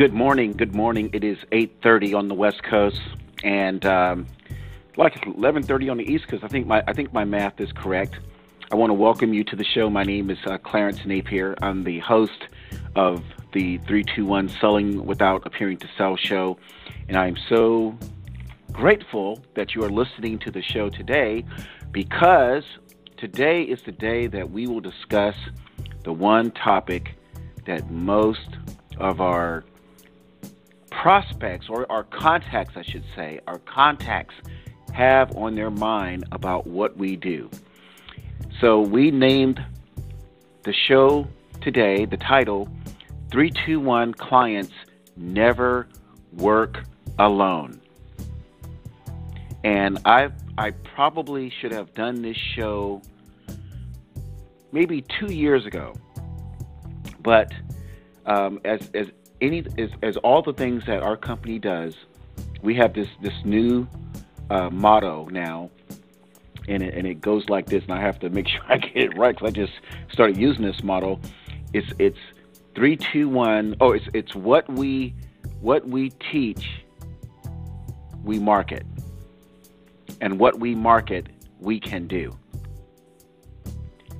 Good morning. Good morning. It is 8:30 on the West Coast, and um, like 11:30 on the East Coast. I think my I think my math is correct. I want to welcome you to the show. My name is uh, Clarence Napier. I'm the host of the 321 Selling Without Appearing to Sell show, and I am so grateful that you are listening to the show today because today is the day that we will discuss the one topic that most of our prospects or our contacts, I should say, our contacts have on their mind about what we do. So we named the show today, the title 321 Clients Never Work Alone. And I I probably should have done this show maybe two years ago. But um, as as any as, as all the things that our company does, we have this this new uh, motto now, and it, and it goes like this. And I have to make sure I get it right because I just started using this motto. It's it's three two one. Oh, it's it's what we what we teach, we market, and what we market, we can do.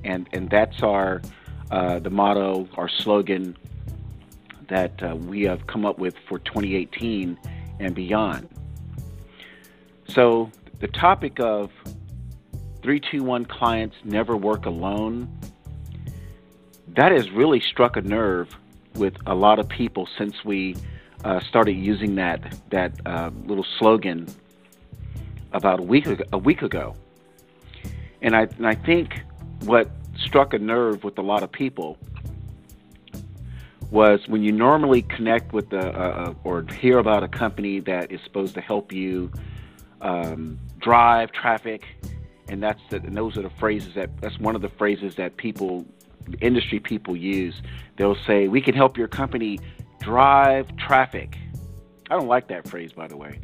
And and that's our uh, the motto, our slogan that uh, we have come up with for 2018 and beyond. So, the topic of 321 clients never work alone, that has really struck a nerve with a lot of people since we uh, started using that that uh, little slogan about a week ago, a week ago. And I and I think what struck a nerve with a lot of people was when you normally connect with the uh, or hear about a company that is supposed to help you um, drive traffic, and that's the, and those are the phrases that that's one of the phrases that people, industry people use. They'll say, "We can help your company drive traffic." I don't like that phrase, by the way.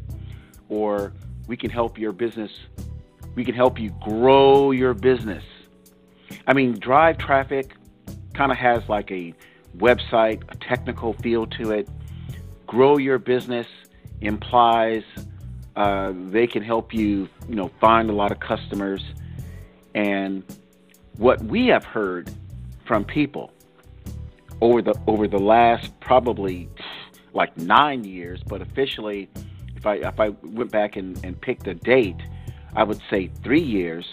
Or we can help your business. We can help you grow your business. I mean, drive traffic kind of has like a website, a technical feel to it. Grow your business implies uh, they can help you, you know, find a lot of customers. And what we have heard from people over the over the last probably like nine years, but officially, if I if I went back and, and picked a date, I would say three years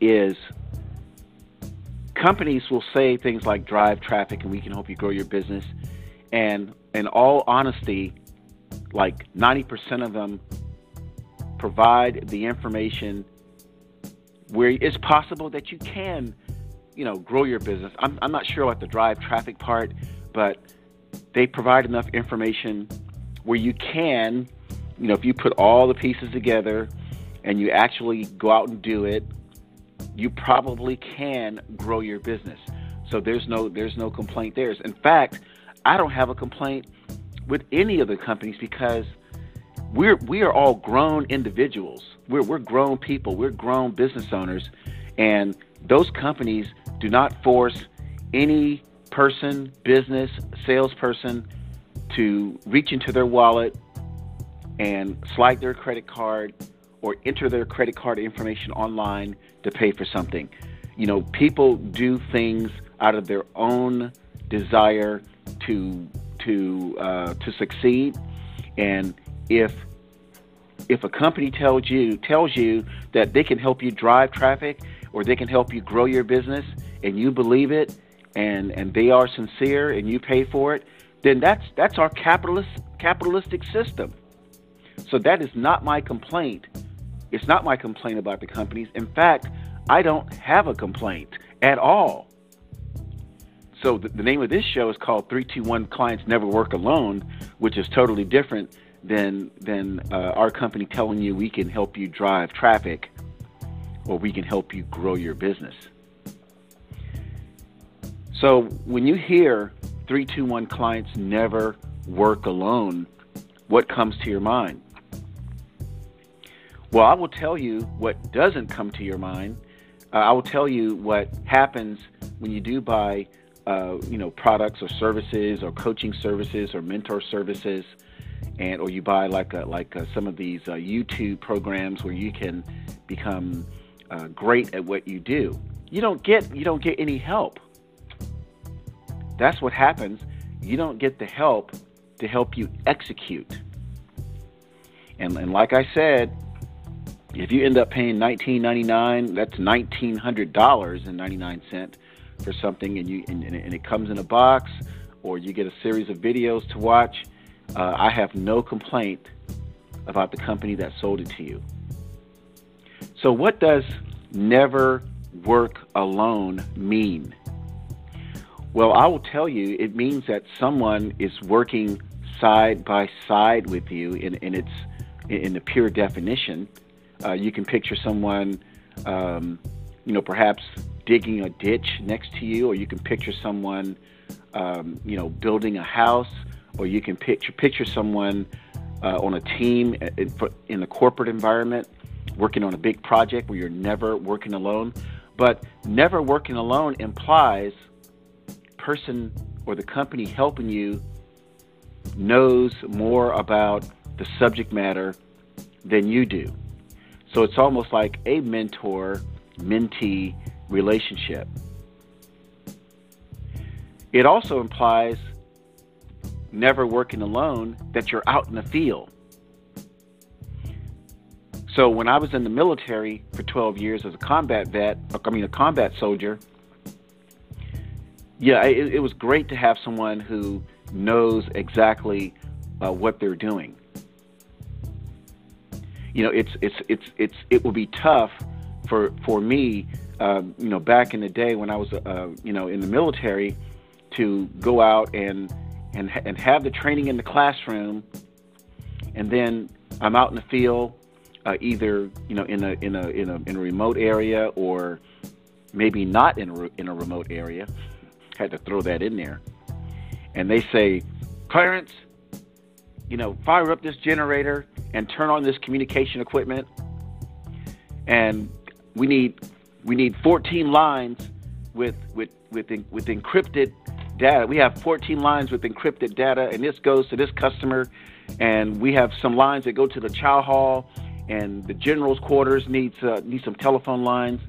is companies will say things like drive traffic and we can help you grow your business. And in all honesty, like 90% of them provide the information where it's possible that you can, you know, grow your business. I'm, I'm not sure about the drive traffic part, but they provide enough information where you can, you know, if you put all the pieces together and you actually go out and do it you probably can grow your business. So there's no there's no complaint there. In fact, I don't have a complaint with any of the companies because we're we are all grown individuals. We're we're grown people. We're grown business owners, and those companies do not force any person, business, salesperson to reach into their wallet and slide their credit card or enter their credit card information online to pay for something. You know, people do things out of their own desire to to uh, to succeed, and if if a company tells you tells you that they can help you drive traffic or they can help you grow your business and you believe it and and they are sincere and you pay for it then that's that's our capitalist capitalistic system. So that is not my complaint it's not my complaint about the companies. In fact, I don't have a complaint at all. So the, the name of this show is called 321 Clients Never Work Alone, which is totally different than than uh, our company telling you we can help you drive traffic or we can help you grow your business. So when you hear 321 clients never work alone, what comes to your mind? Well, I will tell you what doesn't come to your mind. Uh, I will tell you what happens when you do buy uh, you know products or services or coaching services or mentor services, and or you buy like a, like a, some of these uh, YouTube programs where you can become uh, great at what you do. You don't get you don't get any help. That's what happens. You don't get the help to help you execute. And, and like I said, if you end up paying $19.99, that's $1,900.99 for something, and you and, and, it comes in a box, or you get a series of videos to watch. Uh, I have no complaint about the company that sold it to you. So, what does never work alone mean? Well, I will tell you, it means that someone is working side by side with you in, in its in the pure definition uh, you can picture someone, um, you know, perhaps digging a ditch next to you, or you can picture someone, um, you know, building a house, or you can picture picture someone uh, on a team in, in a corporate environment, working on a big project where you're never working alone. But never working alone implies person or the company helping you knows more about the subject matter than you do. So it's almost like a mentor mentee relationship. It also implies never working alone, that you're out in the field. So when I was in the military for 12 years as a combat vet, I mean a combat soldier, yeah, it, it was great to have someone who knows exactly uh, what they're doing you know, it's it's it's it's it will be tough for for me, uh, you know, back in the day when I was, uh, you know, in the military, to go out and and and have the training in the classroom, and then I'm out in the field, uh, either you know in a in a in a in a remote area or maybe not in a in a remote area. Had to throw that in there, and they say, Clarence, you know, fire up this generator and turn on this communication equipment. And we need we need 14 lines with with with with encrypted data. We have 14 lines with encrypted data, and this goes to this customer. And we have some lines that go to the chow hall, and the general's quarters needs uh, need some telephone lines,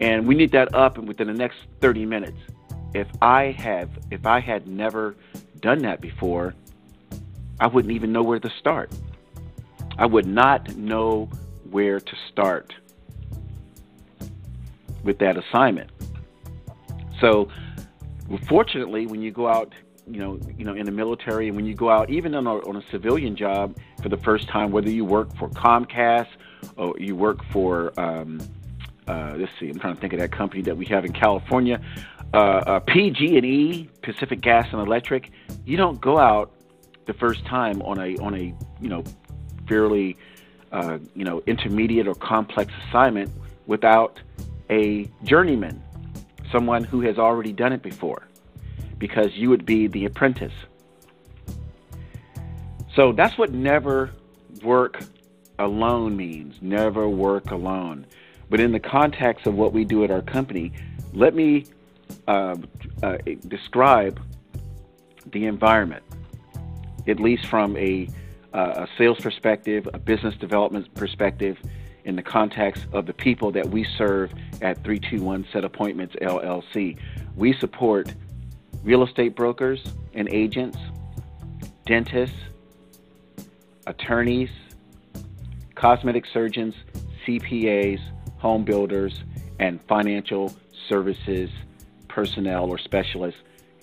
and we need that up and within the next 30 minutes. If I have if I had never done that before, I wouldn't even know where to start. I would not know where to start with that assignment. So, fortunately, when you go out, you know, you know, in the military, and when you go out, even on a, on a civilian job for the first time, whether you work for Comcast or you work for, um, uh, let's see, I'm trying to think of that company that we have in California, uh, uh, PG&E, Pacific Gas and Electric. You don't go out the first time on a on a you know fairly uh, you know intermediate or complex assignment without a journeyman, someone who has already done it before, because you would be the apprentice. So that's what never work alone means. Never work alone. But in the context of what we do at our company, let me uh, uh, describe the environment at least from a, uh, a sales perspective, a business development perspective, in the context of the people that we serve at 321 Set Appointments LLC. We support real estate brokers and agents, dentists, attorneys, cosmetic surgeons, CPAs, home builders, and financial services personnel or specialists,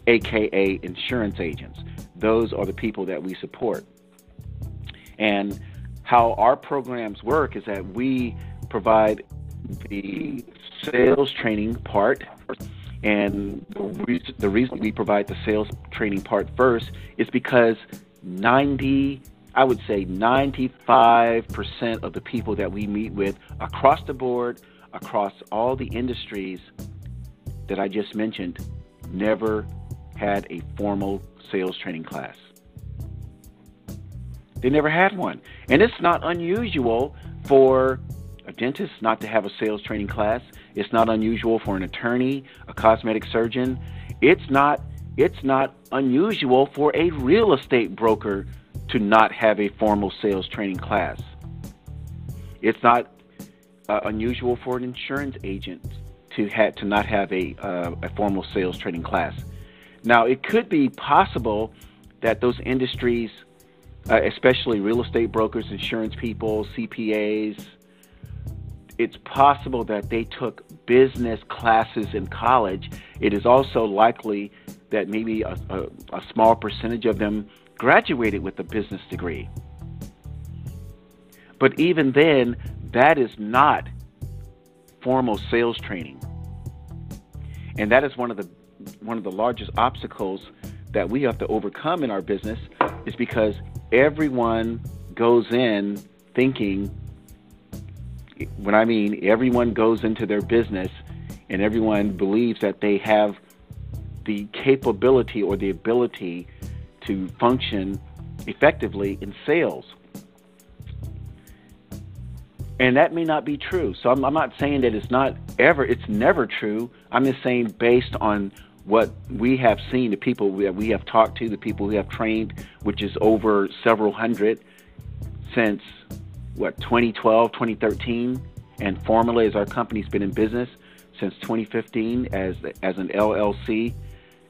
aka insurance agents. Those are the people that we support. And how our programs work is that we provide the sales training part. And the reason, the reason we provide the sales training part first is because 90, I would say 95% of the people that we meet with across the board, across all the industries that I just mentioned, never had a formal sales training class. They never had one. And it's not unusual for a dentist not to have a sales training class. It's not unusual for an attorney, a cosmetic surgeon, It's not it's not unusual for a real estate broker to not have a formal sales training class. It's not uh, unusual for an insurance agent to have to not have a uh, a formal sales training class. Now, it could be possible that those industries, uh, especially real estate brokers, insurance people, CPAs, it's possible that they took business classes in college. It is also likely that maybe a, a, a small percentage of them graduated with a business degree. But even then, that is not formal sales training. And that is one of the one of the largest obstacles that we have to overcome in our business is because everyone goes in thinking when I mean everyone goes into their business and everyone believes that they have the capability or the ability to function effectively in sales. And that may not be true. So I'm, I'm, not saying that it's not ever, it's never true. I'm just saying based on what we have seen, the people that we have talked to, the people we have trained, which is over several hundred since what 2012, 2013, and formally as our company's been in business since 2015 as as an LLC.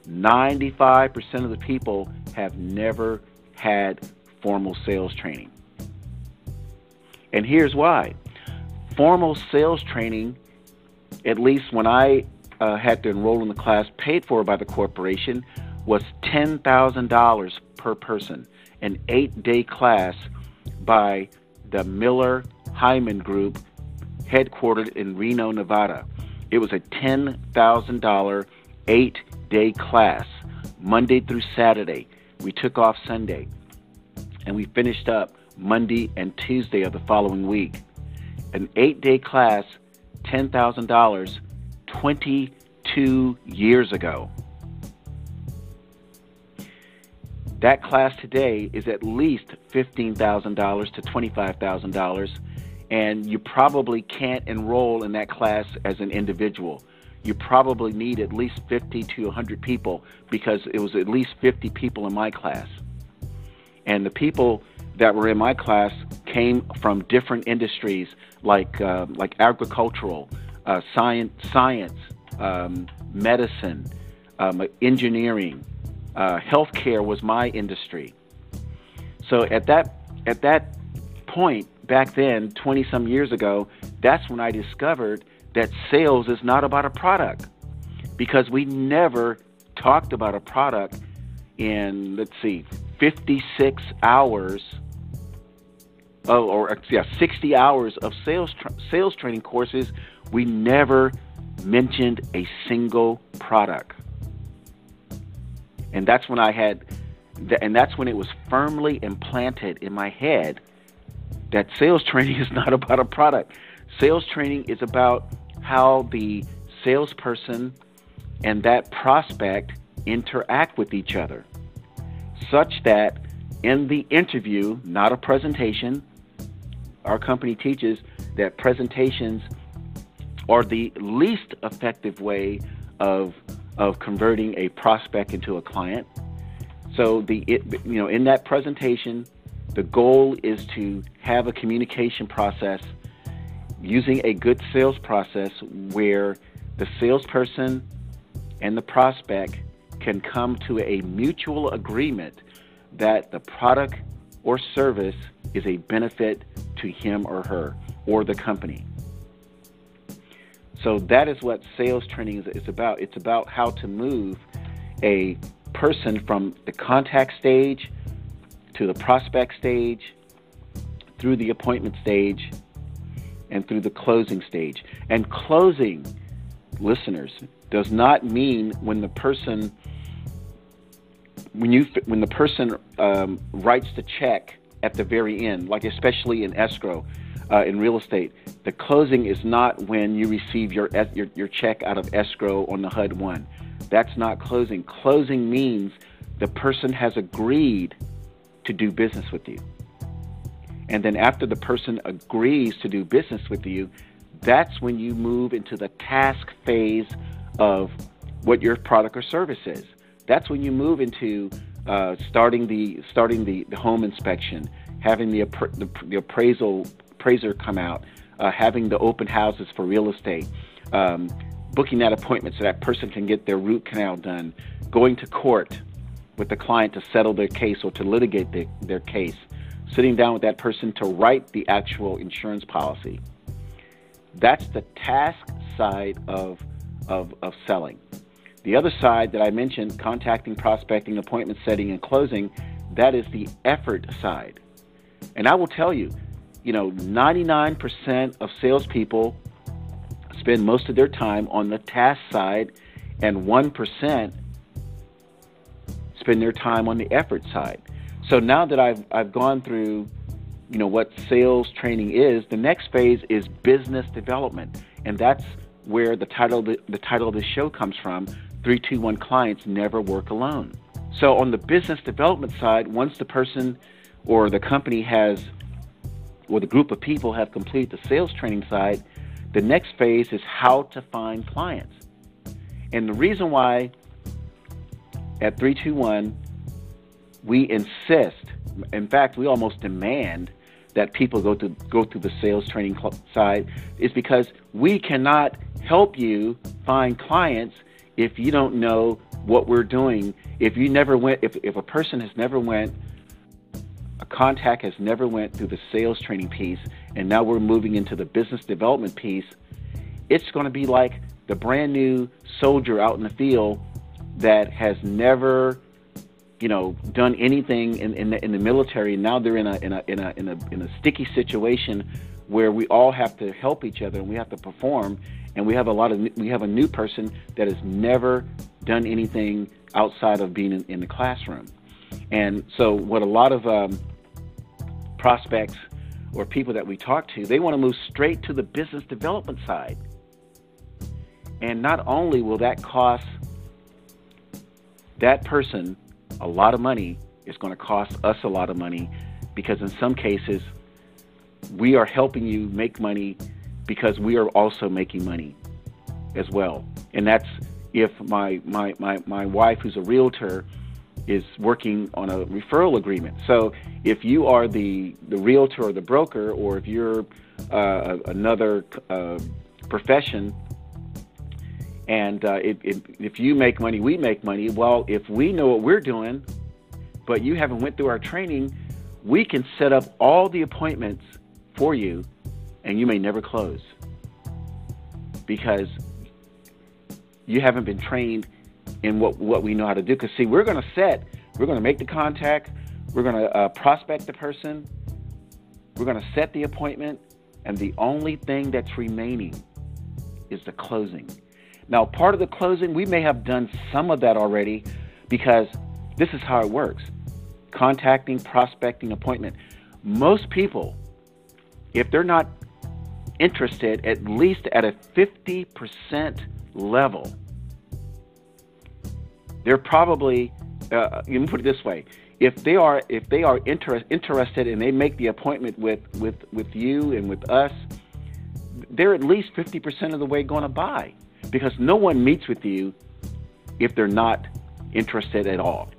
95% of the people have never had formal sales training. And here's why formal sales training, at least when I uh, had to enroll in the class paid for by the corporation, was $10,000 per person, an eight day class by the Miller Heiman Group, headquartered in Reno, Nevada. It was a $10,000 eight day class, Monday through Saturday. We took off Sunday and we finished up Monday and Tuesday of the following week. An eight day class, $10,000, 22 years ago. That class today is at least $15,000 to $25,000, and you probably can't enroll in that class as an individual you probably need at least 50 to 100 people because it was at least 50 people in my class. And the people that were in my class came from different industries like uh, like agricultural, uh, science, science, um, medicine, um, engineering, uh, healthcare was my industry. So at that at that point back then, 20 some years ago, that's when I discovered that sales is not about a product because we never talked about a product in, let's see, 56 hours oh, or yeah, 60 hours of sales tra- sales training courses. We never mentioned a single product. And that's when I had, and that's when it was firmly implanted in my head that sales training is not about a product. Sales training is about how the salesperson and that prospect interact with each other, such that in the interview, not a presentation, our company teaches that presentations are the least effective way of of converting a prospect into a client. So the it, you know in that presentation, the goal is to have a communication process using a good sales process where the salesperson and the prospect can come to a mutual agreement that the product or service is a benefit to him or her or the company. So that is what sales training is, is about. It's about how to move a person from the contact stage to the prospect stage through the appointment stage and through the closing stage. And closing, listeners, does not mean when the person when you when the person um, writes the check at the very end, like especially in escrow, uh, in real estate, the closing is not when you receive your, your your check out of escrow on the HUD one. That's not closing. Closing means the person has agreed to do business with you. And then after the person agrees to do business with you, that's when you move into the task phase of what your product or service is. That's when you move into uh, starting the starting the, the home inspection, having the, the, the appraisal appraiser come out, uh, having the open houses for real estate, um, booking that appointment so that person can get their root canal done, going to court with the client to settle their case or to litigate the, their case, sitting down with that person to write the actual insurance policy. That's the task side of, of, of selling. The other side that I mentioned, contacting, prospecting, appointment setting, and closing, that is the effort side. And I will tell you, you know, 99% of salespeople spend most of their time on the task side, and 1% spend their time on the effort side. So now that I've, I've gone through, you know, what sales training is, the next phase is business development. And that's where the title, the, the title of the show comes from, 321 Clients Never Work Alone. So on the business development side, once the person or the company has, or the group of people have completed the sales training side, the next phase is how to find clients. And the reason why at 321 we insist, in fact, we almost demand that people go to go through the sales training side is because we cannot help you find clients if you don't know what we're doing. If you never went, if, if a person has never went, contact has never went through the sales training piece, and now we're moving into the business development piece, it's going to be like the brand new soldier out in the field that has never you know done anything in, in the in the military now they're in a in a in a in a in a sticky situation where we all have to help each other and we have to perform and we have a lot of we have a new person that has never done anything outside of being in, in the classroom. And so what a lot of um, prospects or people that we talk to they want to move straight to the business development side and not only will that cost that person a lot of money, it's going to cost us a lot of money because in some cases we are helping you make money because we are also making money as well. And that's if my my my, my wife who's a realtor is working on a referral agreement. So if you are the the realtor or the broker or if you're uh, another uh, profession and uh, if you make money, we make money. Well, if we know what we're doing, but you haven't went through our training, we can set up all the appointments for you, and you may never close because you haven't been trained in what what we know how to do. Because see, we're going to set, we're going to make the contact, we're going to uh, prospect the person, we're going to set the appointment, and the only thing that's remaining is the closing. Now, part of the closing, we may have done some of that already because this is how it works contacting, prospecting, appointment. Most people, if they're not interested at least at a 50% level, they're probably, uh, let me put it this way. If they are if they are inter- interested and they make the appointment with, with, with you and with us, they're at least 50% of the way going to buy because no one meets with you if they're not interested at all.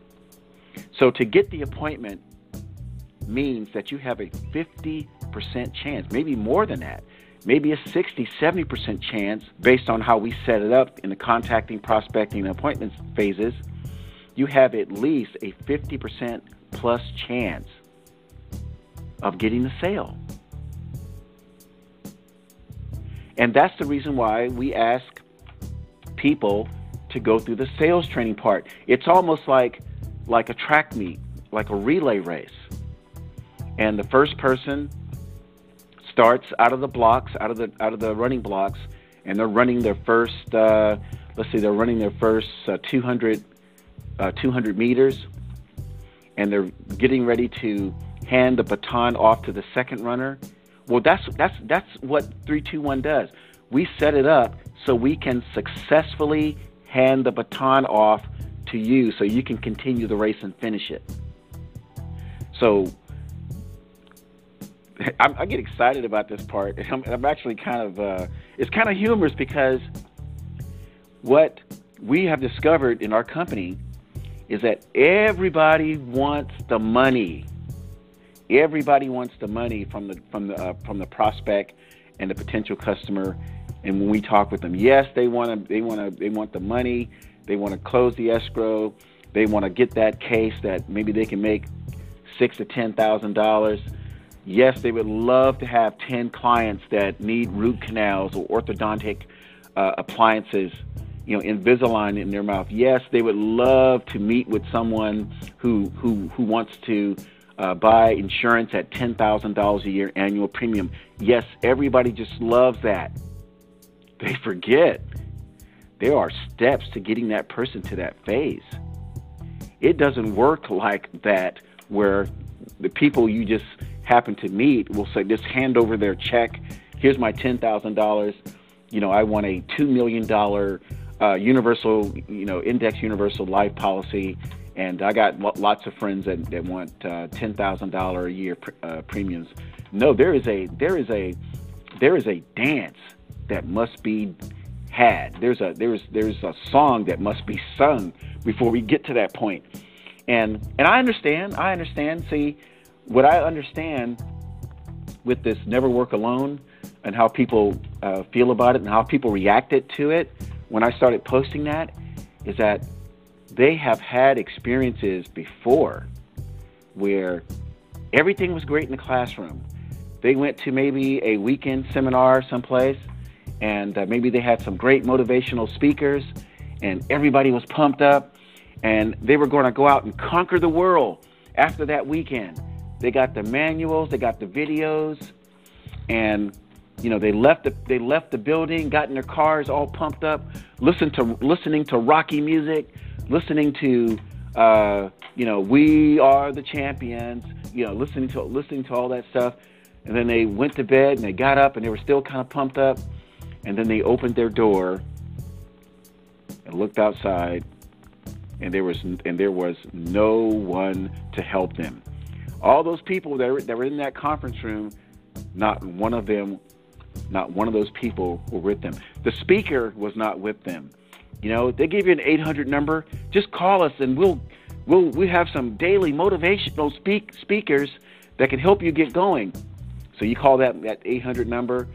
So to get the appointment means that you have a 50% chance, maybe more than that, maybe a 60, 70% chance based on how we set it up in the contacting, prospecting, and appointments phases. You have at least a 50% plus chance of getting the sale. And that's the reason why we ask people to go through the sales training part. It's almost like like a track meet, like a relay race. And the first person starts out of the blocks, out of the out of the running blocks, and they're running their first. Uh, let's see, they're running their first uh, 200 uh, 200 meters, and they're getting ready to hand the baton off to the second runner. Well, that's that's that's what 321 does. We set it up so we can successfully hand the baton off to you so you can continue the race and finish it. So I, I get excited about this part. I'm, I'm actually kind of, uh, it's kind of humorous because what we have discovered in our company is that everybody wants the money. Everybody wants the money from the from the uh, from the prospect and the potential customer. And when we talk with them, yes, they want to they want to they want the money. They want to close the escrow. They want to get that case that maybe they can make six to ten thousand dollars. Yes, they would love to have ten clients that need root canals or orthodontic uh, appliances you know, Invisalign in their mouth. Yes, they would love to meet with someone who who who wants to uh, buy insurance at ten thousand dollars a year annual premium. Yes, everybody just loves that. They forget there are steps to getting that person to that phase. It doesn't work like that where the people you just happen to meet will say, just hand over their check. Here's my ten thousand dollars. You know, I want a two million dollar uh, universal, you know, index universal life policy, and I got lots of friends that, that want uh, ten thousand dollar a year pr- uh, premiums. No, there is a there is a there is a dance that must be had. There's a there's there's a song that must be sung before we get to that point. And and I understand. I understand. See, what I understand with this never work alone and how people uh, feel about it and how people reacted to it when I started posting that is that they have had experiences before where everything was great in the classroom. They went to maybe a weekend seminar someplace, and uh, maybe they had some great motivational speakers, and everybody was pumped up, and they were going to go out and conquer the world after that weekend. They got the manuals, they got the videos, and you know, they left the they left the building, got in their cars, all pumped up, listened to listening to rocky music, listening to uh, you know, we are the champions, you know, listening to listening to all that stuff. And then they went to bed and they got up and they were still kind of pumped up. And then they opened their door and looked outside and there was and there was no one to help them. All those people that were, that were in that conference room, not one of them not one of those people were with them. The speaker was not with them. You know, they gave you an 800 number. Just call us, and we'll we'll we have some daily motivational speak speakers that can help you get going. So you call that that 800 number,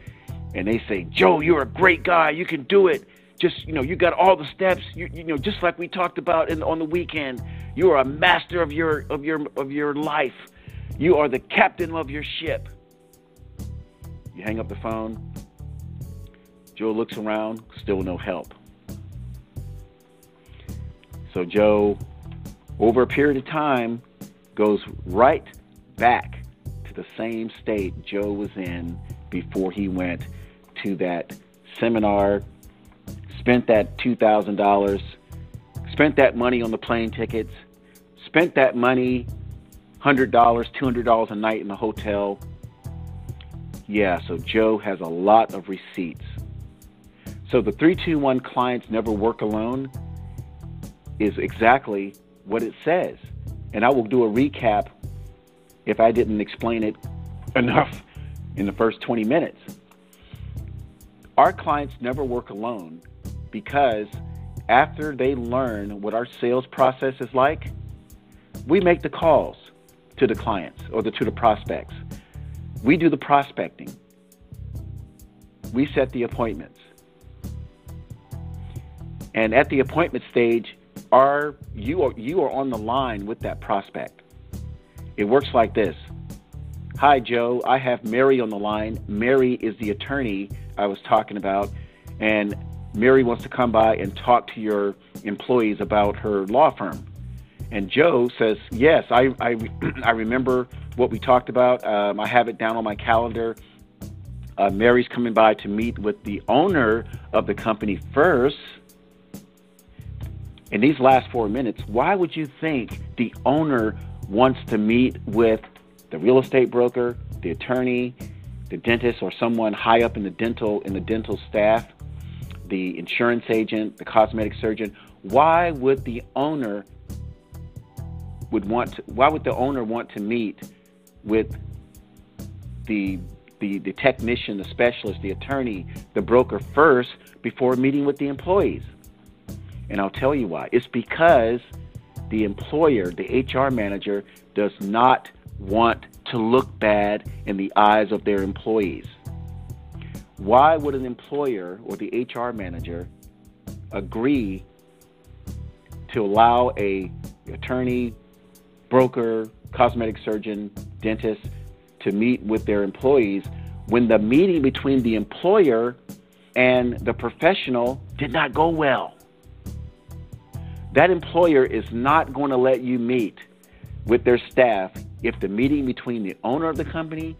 and they say, Joe, you're a great guy. You can do it. Just you know, you got all the steps. You, you know, just like we talked about in, on the weekend. You are a master of your of your of your life. You are the captain of your ship. You hang up the phone. Joe looks around, still no help. So Joe, over a period of time, goes right back to the same state Joe was in before he went to that seminar, spent that $2,000, spent that money on the plane tickets, spent that money, $100, $200 a night in the hotel, yeah, so Joe has a lot of receipts. So the 321 clients never work alone is exactly what it says. And I will do a recap if I didn't explain it enough in the first 20 minutes. Our clients never work alone because after they learn what our sales process is like, we make the calls to the clients or the, to the prospects. We do the prospecting. We set the appointments. And at the appointment stage, are you are you are on the line with that prospect. It works like this. Hi Joe, I have Mary on the line. Mary is the attorney I was talking about and Mary wants to come by and talk to your employees about her law firm. And Joe says, Yes, I, I, I remember what we talked about. Um, I have it down on my calendar. Uh, Mary's coming by to meet with the owner of the company first. In these last four minutes, why would you think the owner wants to meet with the real estate broker, the attorney, the dentist, or someone high up in the dental in the dental staff, the insurance agent, the cosmetic surgeon? Why would the owner would want to, why would the owner want to meet with the, the, the technician, the specialist, the attorney, the broker first before meeting with the employees. And I'll tell you why. It's because the employer, the HR manager, does not want to look bad in the eyes of their employees. Why would an employer or the HR manager agree to allow a attorney, broker, cosmetic surgeon, dentist to meet with their employees when the meeting between the employer and the professional did not go well? That employer is not going to let you meet with their staff if the meeting between the owner of the company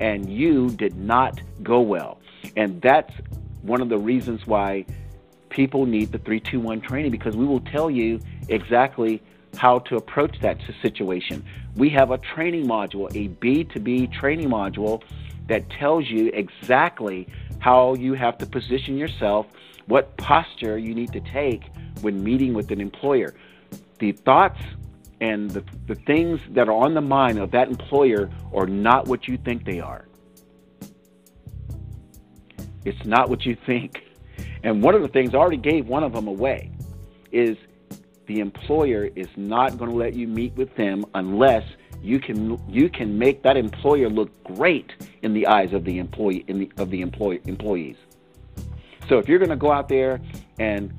and you did not go well. And that's one of the reasons why people need the 321 training because we will tell you exactly how to approach that situation. We have a training module, a B2B training module that tells you exactly how you have to position yourself, what posture you need to take when meeting with an employer. The thoughts and the, the things that are on the mind of that employer are not what you think they are. It's not what you think. And one of the things, I already gave one of them away, is the employer is not going to let you meet with them unless you can you can make that employer look great in the eyes of the employee in the, of the employee employees. So if you're going to go out there and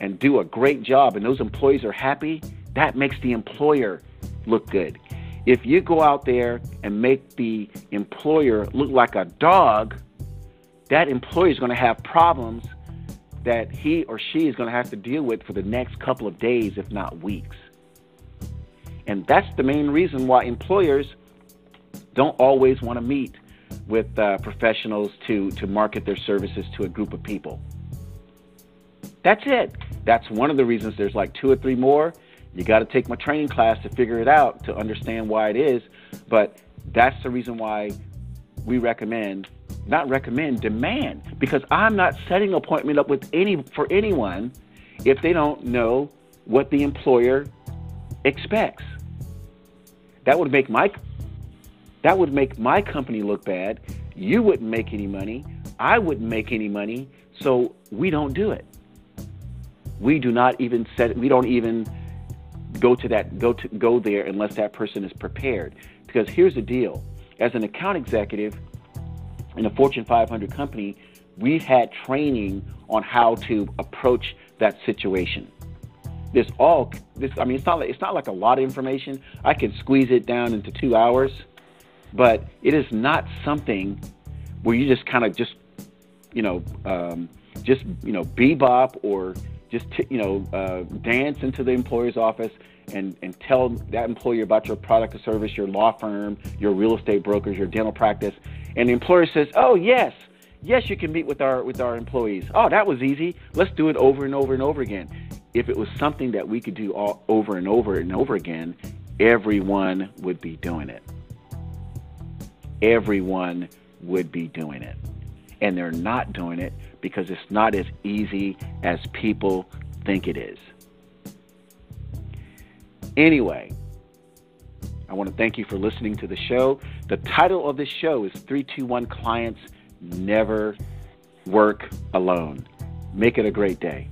and do a great job and those employees are happy, that makes the employer look good. If you go out there and make the employer look like a dog, that employee is going to have problems that he or she is going to have to deal with for the next couple of days, if not weeks. And that's the main reason why employers don't always want to meet with uh, professionals to, to market their services to a group of people. That's it. That's one of the reasons there's like two or three more. You got to take my training class to figure it out to understand why it is. But that's the reason why we recommend, not recommend, demand, because I'm not setting appointment up with any for anyone if they don't know what the employer expects. That would make my that would make my company look bad. You wouldn't make any money. I wouldn't make any money. So we don't do it we do not even set we don't even go to that go to go there unless that person is prepared because here's the deal as an account executive in a fortune 500 company we've had training on how to approach that situation. This all this i mean it's not like, it's not like a lot of information. I can squeeze it down into two hours but it is not something where you just kind of just you know um, just you know bebop or just t- you know uh, dance into the employer's office and, and tell that employer about your product or service, your law firm, your real estate brokers, your dental practice, and the employer says, "Oh yes, yes, you can meet with our with our employees. Oh, that was easy. Let's do it over and over and over again." If it was something that we could do all over and over and over again, everyone would be doing it. Everyone would be doing it. And they're not doing it because it's not as easy as people think it is. Anyway, I want to thank you for listening to the show. The title of this show is 321 Clients Never Work Alone. Make it a great day.